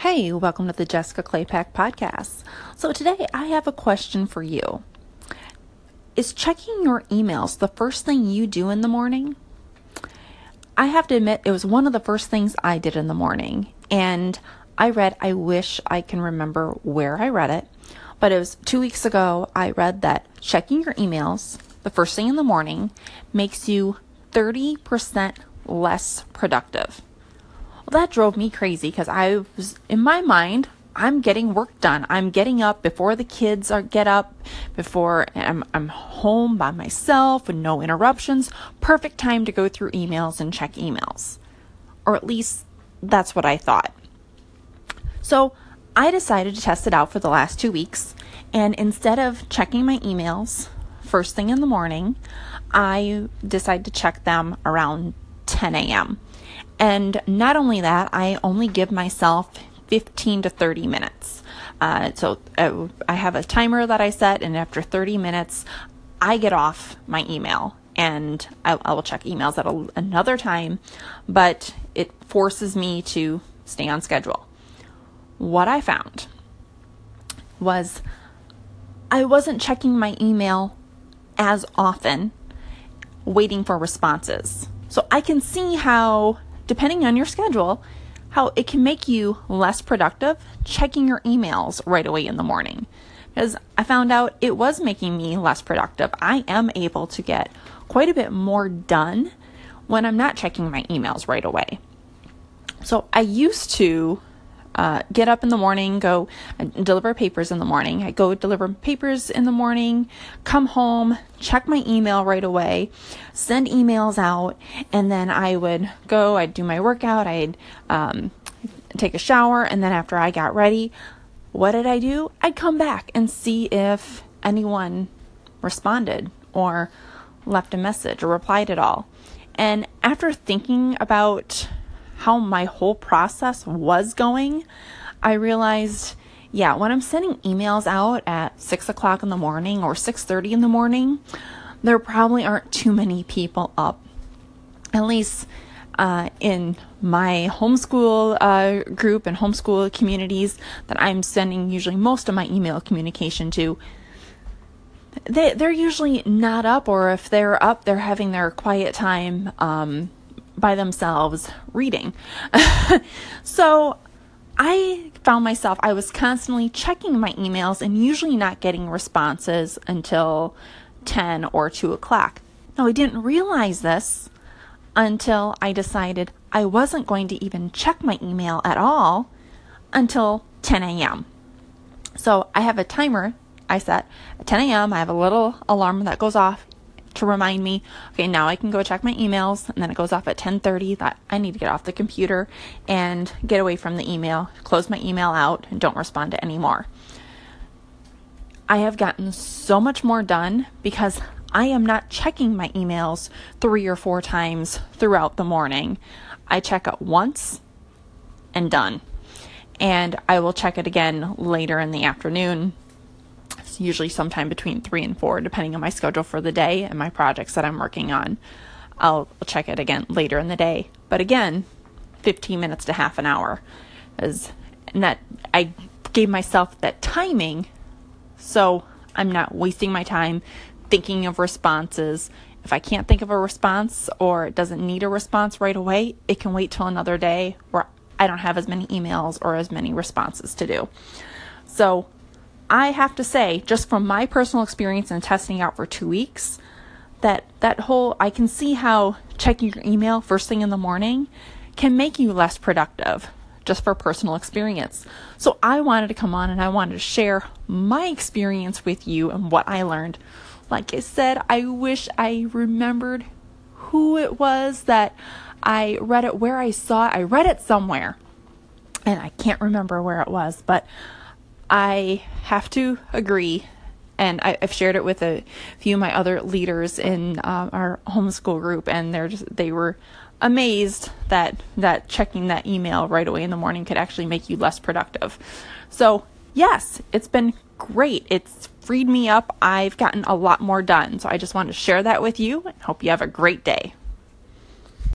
Hey, welcome to the Jessica Claypack podcast. So, today I have a question for you. Is checking your emails the first thing you do in the morning? I have to admit, it was one of the first things I did in the morning. And I read, I wish I can remember where I read it, but it was two weeks ago. I read that checking your emails the first thing in the morning makes you 30% less productive. Well, that drove me crazy because I was, in my mind, I'm getting work done. I'm getting up before the kids are get up, before I'm, I'm home by myself with no interruptions. Perfect time to go through emails and check emails. Or at least that's what I thought. So I decided to test it out for the last two weeks. And instead of checking my emails first thing in the morning, I decided to check them around 10 a.m. And not only that, I only give myself 15 to 30 minutes. Uh, so uh, I have a timer that I set, and after 30 minutes, I get off my email and I, I will check emails at a, another time, but it forces me to stay on schedule. What I found was I wasn't checking my email as often, waiting for responses. So I can see how depending on your schedule, how it can make you less productive checking your emails right away in the morning. Because I found out it was making me less productive. I am able to get quite a bit more done when I'm not checking my emails right away. So I used to uh, get up in the morning, go deliver papers in the morning. I go deliver papers in the morning, come home, check my email right away, send emails out, and then I would go, I'd do my workout, I'd um, take a shower, and then after I got ready, what did I do? I'd come back and see if anyone responded or left a message or replied at all. And after thinking about how my whole process was going, I realized, yeah, when I'm sending emails out at six o'clock in the morning or six thirty in the morning, there probably aren't too many people up. At least uh, in my homeschool uh, group and homeschool communities that I'm sending usually most of my email communication to, they they're usually not up, or if they're up, they're having their quiet time um, by themselves reading. so I found myself, I was constantly checking my emails and usually not getting responses until 10 or 2 o'clock. Now, I didn't realize this until I decided I wasn't going to even check my email at all until 10 a.m. So I have a timer I set at 10 a.m. I have a little alarm that goes off to remind me, okay, now I can go check my emails, and then it goes off at 10:30 that I need to get off the computer and get away from the email, close my email out, and don't respond to any more. I have gotten so much more done because I am not checking my emails three or four times throughout the morning. I check it once and done. And I will check it again later in the afternoon usually sometime between three and four, depending on my schedule for the day and my projects that I'm working on. I'll, check it again later in the day. But again, 15 minutes to half an hour. Is and that I gave myself that timing so I'm not wasting my time thinking of responses. If I can't think of a response or it doesn't need a response right away, it can wait till another day where I don't have as many emails or as many responses to do. So I have to say, just from my personal experience and testing out for two weeks, that that whole I can see how checking your email first thing in the morning can make you less productive just for personal experience. So I wanted to come on and I wanted to share my experience with you and what I learned. Like I said, I wish I remembered who it was that I read it where I saw it. I read it somewhere. And I can't remember where it was, but I have to agree, and I, have shared it with a few of my other leaders in uh, our homeschool group, and they're just they were amazed that that checking that email right away in the morning could actually make you less productive. So yes, it's been great. It's freed me up. I've gotten a lot more done. So I just wanted to share that with you and hope you have a great day.